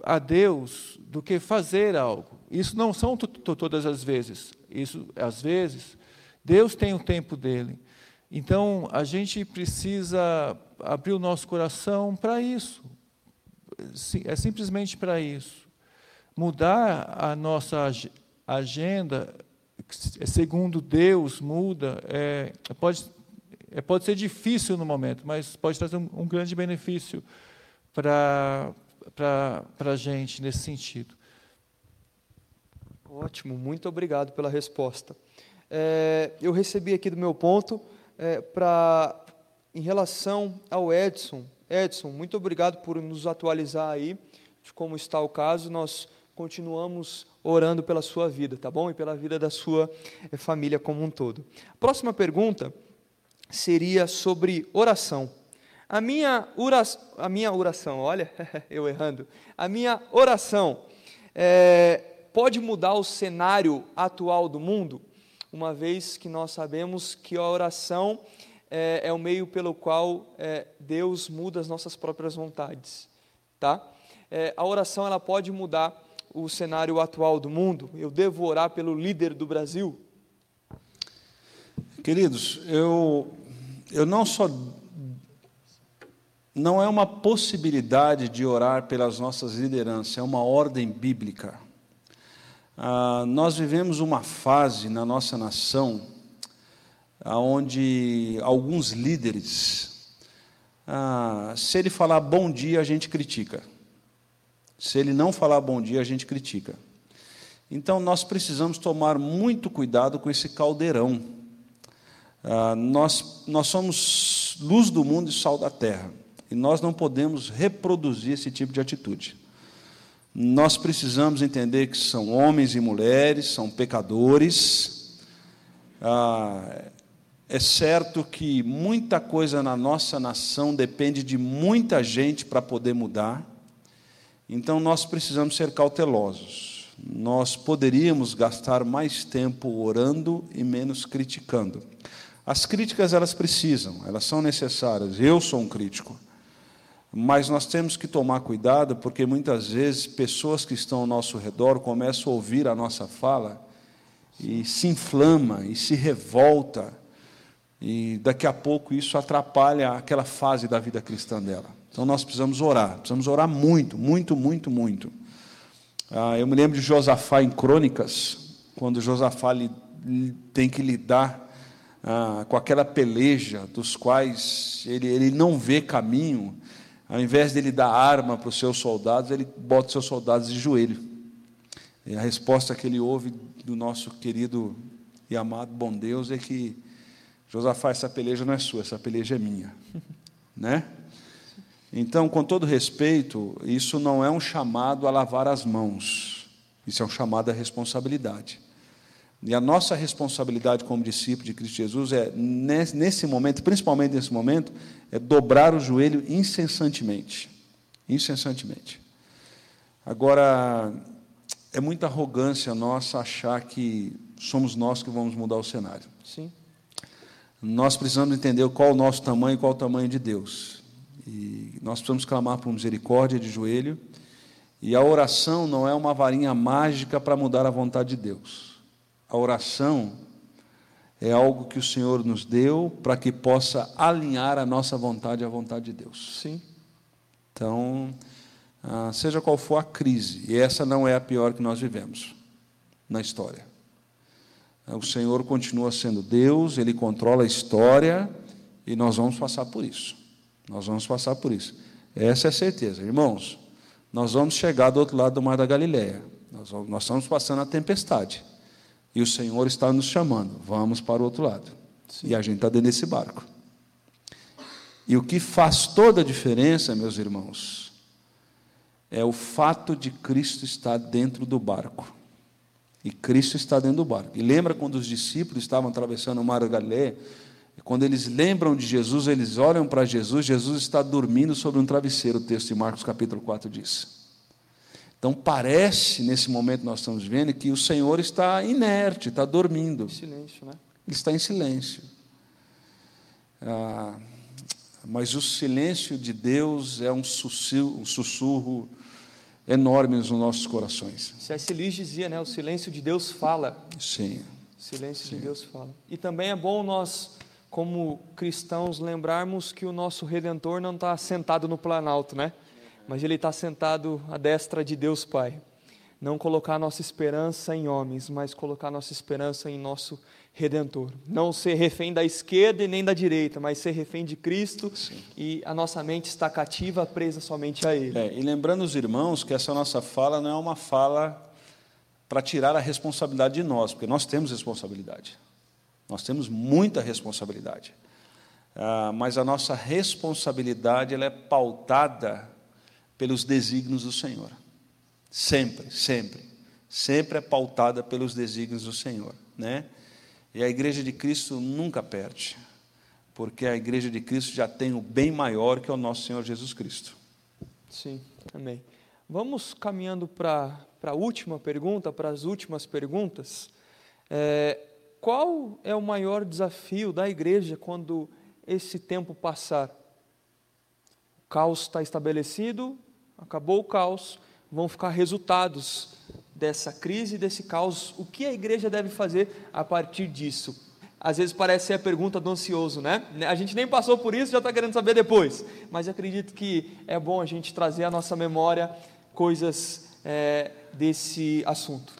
a Deus do que fazer algo. Isso não são todas as vezes. Isso, às vezes, Deus tem o tempo dele. Então, a gente precisa abrir o nosso coração para isso. É simplesmente para isso. Mudar a nossa agenda segundo Deus muda, é, pode, é, pode ser difícil no momento, mas pode trazer um, um grande benefício para a gente nesse sentido. Ótimo, muito obrigado pela resposta. É, eu recebi aqui do meu ponto é, para em relação ao Edson. Edson, muito obrigado por nos atualizar aí de como está o caso. Nós continuamos orando pela sua vida, tá bom? E pela vida da sua eh, família como um todo. Próxima pergunta seria sobre oração. A minha, oração, a minha oração, olha, eu errando. A minha oração é, pode mudar o cenário atual do mundo, uma vez que nós sabemos que a oração é, é o meio pelo qual é, Deus muda as nossas próprias vontades, tá? a oração ela pode mudar o cenário atual do mundo? Eu devo orar pelo líder do Brasil? Queridos, eu, eu não só. Não é uma possibilidade de orar pelas nossas lideranças, é uma ordem bíblica. Ah, nós vivemos uma fase na nossa nação onde alguns líderes, ah, se ele falar bom dia, a gente critica. Se ele não falar bom dia, a gente critica. Então, nós precisamos tomar muito cuidado com esse caldeirão. Ah, nós, nós somos luz do mundo e sal da terra. E nós não podemos reproduzir esse tipo de atitude. Nós precisamos entender que são homens e mulheres, são pecadores. Ah, é certo que muita coisa na nossa nação depende de muita gente para poder mudar. Então nós precisamos ser cautelosos. Nós poderíamos gastar mais tempo orando e menos criticando. As críticas elas precisam, elas são necessárias. Eu sou um crítico. Mas nós temos que tomar cuidado porque muitas vezes pessoas que estão ao nosso redor começam a ouvir a nossa fala e se inflama e se revolta e daqui a pouco isso atrapalha aquela fase da vida cristã dela. Então nós precisamos orar, precisamos orar muito, muito, muito, muito. Ah, eu me lembro de Josafá em Crônicas, quando Josafá li, tem que lidar ah, com aquela peleja dos quais ele, ele não vê caminho, ao invés de ele dar arma para os seus soldados, ele bota os seus soldados de joelho. E a resposta que ele ouve do nosso querido e amado bom Deus é que Josafá, essa peleja não é sua, essa peleja é minha. né? Então, com todo respeito, isso não é um chamado a lavar as mãos, isso é um chamado à responsabilidade. E a nossa responsabilidade como discípulo de Cristo Jesus é, nesse momento, principalmente nesse momento, é dobrar o joelho incessantemente. Incessantemente. Agora, é muita arrogância nossa achar que somos nós que vamos mudar o cenário. Sim. Nós precisamos entender qual o nosso tamanho e qual o tamanho de Deus. E nós precisamos clamar por misericórdia de joelho. E a oração não é uma varinha mágica para mudar a vontade de Deus. A oração é algo que o Senhor nos deu para que possa alinhar a nossa vontade à vontade de Deus. Sim. Então, ah, seja qual for a crise, e essa não é a pior que nós vivemos na história. O Senhor continua sendo Deus, Ele controla a história e nós vamos passar por isso. Nós vamos passar por isso. Essa é a certeza. Irmãos, nós vamos chegar do outro lado do Mar da Galileia. Nós, vamos, nós estamos passando a tempestade. E o Senhor está nos chamando. Vamos para o outro lado. Sim. E a gente está dentro desse barco. E o que faz toda a diferença, meus irmãos, é o fato de Cristo estar dentro do barco. E Cristo está dentro do barco. E lembra quando os discípulos estavam atravessando o mar da Galileia? Quando eles lembram de Jesus, eles olham para Jesus, Jesus está dormindo sobre um travesseiro, o texto de Marcos capítulo 4 diz. Então parece, nesse momento nós estamos vendo, que o Senhor está inerte, está dormindo. Em silêncio, né? Ele está em silêncio. Ah, mas o silêncio de Deus é um sussurro, um sussurro enorme nos nossos corações. C.S. Lewis dizia, né? O silêncio de Deus fala. Sim. O silêncio Sim. de Deus fala. E também é bom nós, como cristãos, lembrarmos que o nosso Redentor não está sentado no planalto, né? Mas ele está sentado à destra de Deus Pai. Não colocar nossa esperança em homens, mas colocar nossa esperança em nosso redentor. Não ser refém da esquerda e nem da direita, mas ser refém de Cristo Sim. e a nossa mente está cativa, presa somente a Ele. É, e lembrando os irmãos que essa nossa fala não é uma fala para tirar a responsabilidade de nós, porque nós temos responsabilidade. Nós temos muita responsabilidade. Ah, mas a nossa responsabilidade ela é pautada pelos desígnios do Senhor. Sempre, sempre. Sempre é pautada pelos desígnios do Senhor. Né? E a igreja de Cristo nunca perde, porque a igreja de Cristo já tem o bem maior que é o nosso Senhor Jesus Cristo. Sim, amém. Vamos caminhando para a última pergunta, para as últimas perguntas. É, qual é o maior desafio da igreja quando esse tempo passar? O caos está estabelecido, acabou o caos, vão ficar resultados dessa crise, desse caos, o que a igreja deve fazer a partir disso? Às vezes parece ser a pergunta do ansioso, né? A gente nem passou por isso, já está querendo saber depois. Mas acredito que é bom a gente trazer à nossa memória coisas é, desse assunto.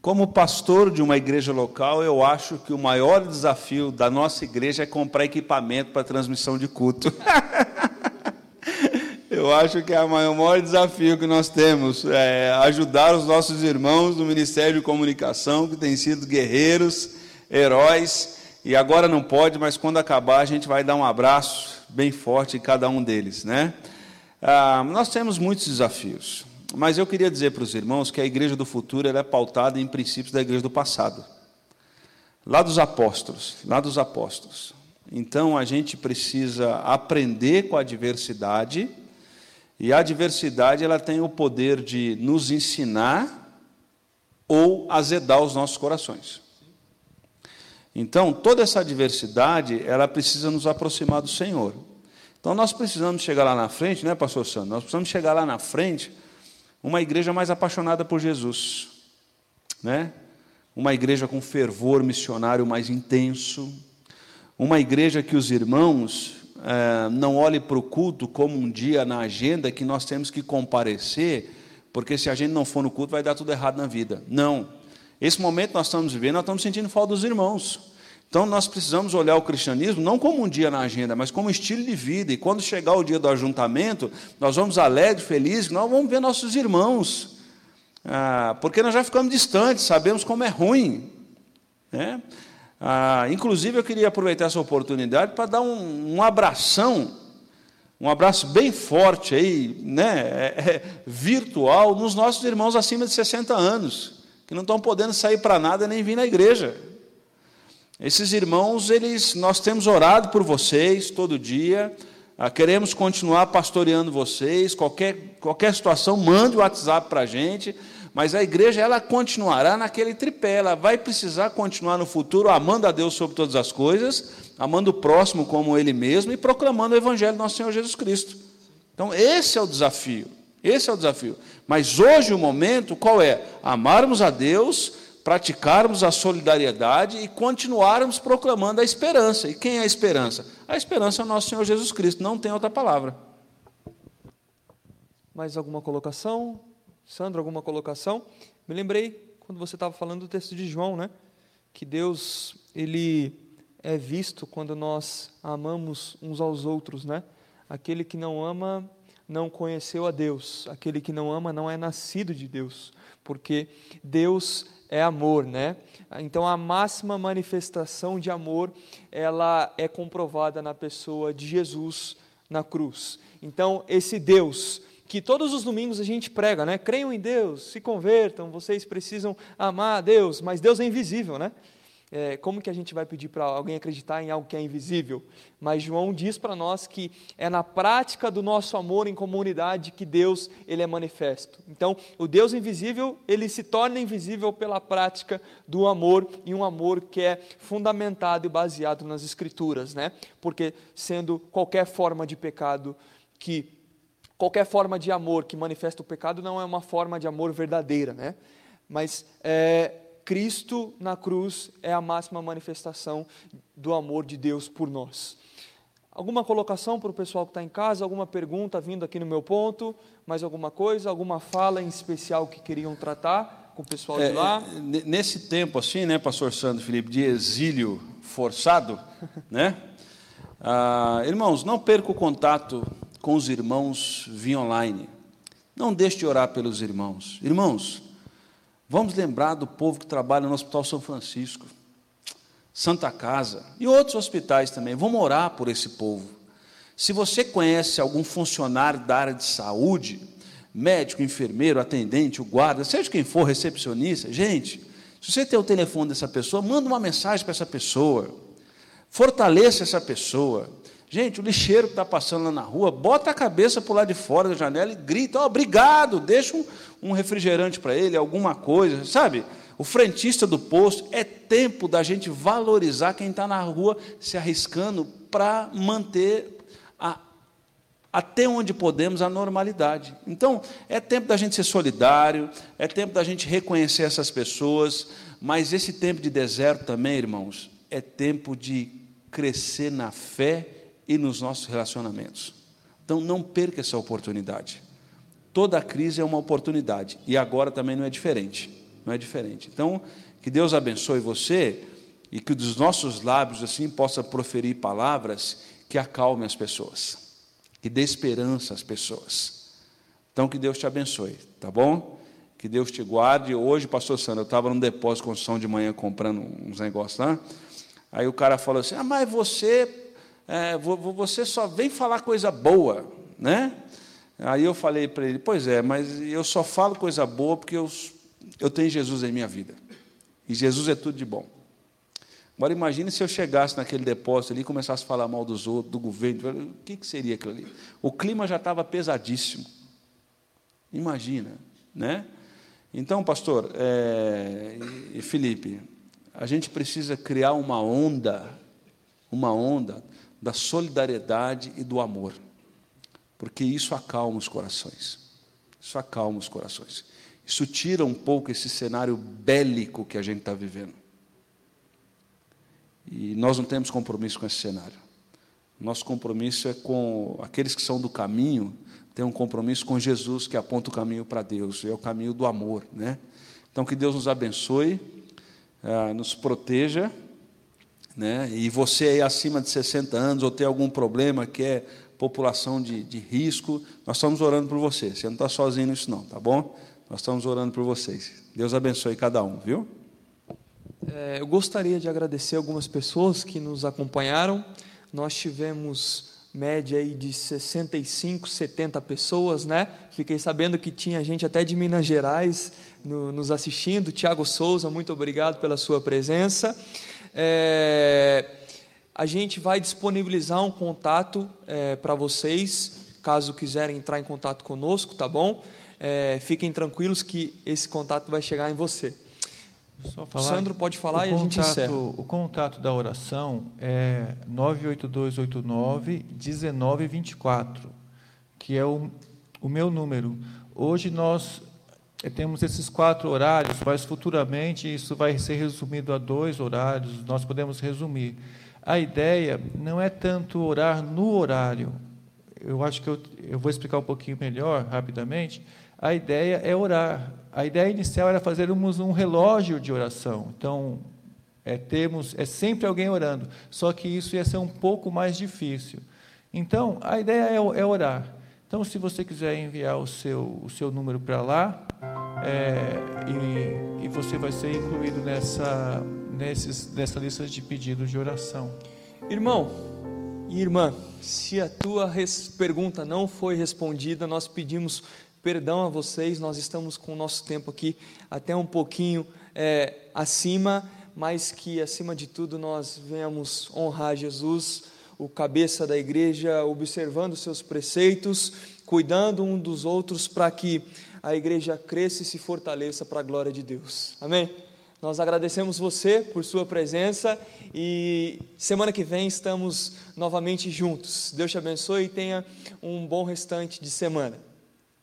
Como pastor de uma igreja local, eu acho que o maior desafio da nossa igreja é comprar equipamento para transmissão de culto. Eu acho que é o maior desafio que nós temos é ajudar os nossos irmãos do Ministério de Comunicação, que têm sido guerreiros, heróis, e agora não pode, mas quando acabar a gente vai dar um abraço bem forte em cada um deles, né? Ah, nós temos muitos desafios, mas eu queria dizer para os irmãos que a igreja do futuro é pautada em princípios da igreja do passado, lá dos apóstolos, lá dos apóstolos. Então a gente precisa aprender com a diversidade e a diversidade ela tem o poder de nos ensinar ou azedar os nossos corações. Então, toda essa diversidade, ela precisa nos aproximar do Senhor. Então, nós precisamos chegar lá na frente, né, pastor Sandro? Nós precisamos chegar lá na frente uma igreja mais apaixonada por Jesus, né? Uma igreja com fervor missionário mais intenso, uma igreja que os irmãos é, não olhe para o culto como um dia na agenda que nós temos que comparecer, porque se a gente não for no culto vai dar tudo errado na vida. Não. Esse momento nós estamos vivendo, nós estamos sentindo falta dos irmãos. Então nós precisamos olhar o cristianismo não como um dia na agenda, mas como um estilo de vida. E quando chegar o dia do ajuntamento, nós vamos alegres, felizes, nós vamos ver nossos irmãos. Ah, porque nós já ficamos distantes, sabemos como é ruim. Né? Ah, inclusive, eu queria aproveitar essa oportunidade para dar um, um, abração, um abraço bem forte aí, né, é, é, virtual, nos nossos irmãos acima de 60 anos, que não estão podendo sair para nada nem vir na igreja. Esses irmãos, eles, nós temos orado por vocês todo dia, Ah, queremos continuar pastoreando vocês. Qualquer, qualquer situação, mande o WhatsApp para a gente. Mas a igreja ela continuará naquele tripé. Ela vai precisar continuar no futuro amando a Deus sobre todas as coisas, amando o próximo como Ele mesmo e proclamando o Evangelho do nosso Senhor Jesus Cristo. Então, esse é o desafio. Esse é o desafio. Mas hoje o momento qual é? Amarmos a Deus, praticarmos a solidariedade e continuarmos proclamando a esperança. E quem é a esperança? A esperança é o nosso Senhor Jesus Cristo, não tem outra palavra. Mais alguma colocação? Sandro, alguma colocação? Me lembrei quando você estava falando do texto de João, né? Que Deus, ele é visto quando nós amamos uns aos outros, né? Aquele que não ama não conheceu a Deus, aquele que não ama não é nascido de Deus, porque Deus é amor, né? Então a máxima manifestação de amor, ela é comprovada na pessoa de Jesus na cruz. Então esse Deus que todos os domingos a gente prega, né? Creiam em Deus, se convertam, vocês precisam amar a Deus, mas Deus é invisível, né? É, como que a gente vai pedir para alguém acreditar em algo que é invisível? Mas João diz para nós que é na prática do nosso amor em comunidade que Deus ele é manifesto. Então, o Deus invisível ele se torna invisível pela prática do amor e um amor que é fundamentado e baseado nas Escrituras, né? Porque sendo qualquer forma de pecado que qualquer forma de amor que manifesta o pecado não é uma forma de amor verdadeira, né? Mas é, Cristo na cruz é a máxima manifestação do amor de Deus por nós. Alguma colocação para o pessoal que está em casa? Alguma pergunta vindo aqui no meu ponto? Mais alguma coisa? Alguma fala em especial que queriam tratar com o pessoal é, de lá? É, nesse tempo assim, né, pastor Sandro Felipe, de exílio forçado, né? Ah, irmãos, não perca o contato com os irmãos via online. Não deixe de orar pelos irmãos. Irmãos, Vamos lembrar do povo que trabalha no Hospital São Francisco, Santa Casa e outros hospitais também. Vamos orar por esse povo. Se você conhece algum funcionário da área de saúde, médico, enfermeiro, atendente, o guarda, seja quem for, recepcionista, gente, se você tem o telefone dessa pessoa, manda uma mensagem para essa pessoa. Fortaleça essa pessoa. Gente, o lixeiro que está passando lá na rua, bota a cabeça para o lado de fora da janela e grita: oh, obrigado, deixa um, um refrigerante para ele, alguma coisa, sabe? O frentista do posto, é tempo da gente valorizar quem está na rua se arriscando para manter a, até onde podemos a normalidade. Então, é tempo da gente ser solidário, é tempo da gente reconhecer essas pessoas, mas esse tempo de deserto também, irmãos, é tempo de crescer na fé e nos nossos relacionamentos. Então, não perca essa oportunidade. Toda crise é uma oportunidade e agora também não é diferente. Não é diferente. Então, que Deus abençoe você e que dos nossos lábios assim possa proferir palavras que acalmem as pessoas, que dê esperança às pessoas. Então, que Deus te abençoe, tá bom? Que Deus te guarde. Hoje, pastor Sandro, eu estava num depósito de construção de manhã comprando uns negócios lá. Aí o cara falou assim: Ah, mas você, é, você só vem falar coisa boa, né? Aí eu falei para ele: Pois é, mas eu só falo coisa boa porque eu, eu tenho Jesus em minha vida. E Jesus é tudo de bom. Agora imagine se eu chegasse naquele depósito ali e começasse a falar mal dos outros, do governo. O que, que seria aquilo ali? O clima já estava pesadíssimo. Imagina, né? Então, pastor é, e Felipe, a gente precisa criar uma onda, uma onda da solidariedade e do amor porque isso acalma os corações. Isso acalma os corações. Isso tira um pouco esse cenário bélico que a gente está vivendo. E nós não temos compromisso com esse cenário. Nosso compromisso é com aqueles que são do caminho, tem um compromisso com Jesus que aponta o caminho para Deus, é o caminho do amor, né? Então que Deus nos abençoe, ah, nos proteja, né? E você aí acima de 60 anos ou tem algum problema que é população de, de risco. Nós estamos orando por você. Você não está sozinho nisso, não, tá bom? Nós estamos orando por vocês. Deus abençoe cada um, viu? É, eu gostaria de agradecer algumas pessoas que nos acompanharam. Nós tivemos média aí de 65, 70 pessoas, né? Fiquei sabendo que tinha gente até de Minas Gerais no, nos assistindo. Tiago Souza, muito obrigado pela sua presença. É, a gente vai disponibilizar um contato é, para vocês, caso quiserem entrar em contato conosco, tá bom? É, fiquem tranquilos que esse contato vai chegar em você. Sandro pode falar e contato, a gente encerra. O contato da oração é 98289-1924, que é o, o meu número. Hoje nós temos esses quatro horários, mas futuramente isso vai ser resumido a dois horários, nós podemos resumir. A ideia não é tanto orar no horário, eu acho que eu, eu vou explicar um pouquinho melhor, rapidamente. A ideia é orar. A ideia inicial era fazermos um relógio de oração. Então, é, termos, é sempre alguém orando, só que isso ia ser um pouco mais difícil. Então, a ideia é, é orar. Então, se você quiser enviar o seu, o seu número para lá, é, e, e, você vai ser incluído nessa, nesses, nessa lista de pedidos de oração. Irmão e irmã, se a tua pergunta não foi respondida, nós pedimos perdão a vocês, nós estamos com o nosso tempo aqui até um pouquinho é, acima, mas que acima de tudo nós venhamos honrar Jesus, o cabeça da igreja, observando seus preceitos, cuidando um dos outros para que a igreja cresça e se fortaleça para a glória de Deus. Amém? Nós agradecemos você por sua presença e semana que vem estamos novamente juntos. Deus te abençoe e tenha um bom restante de semana.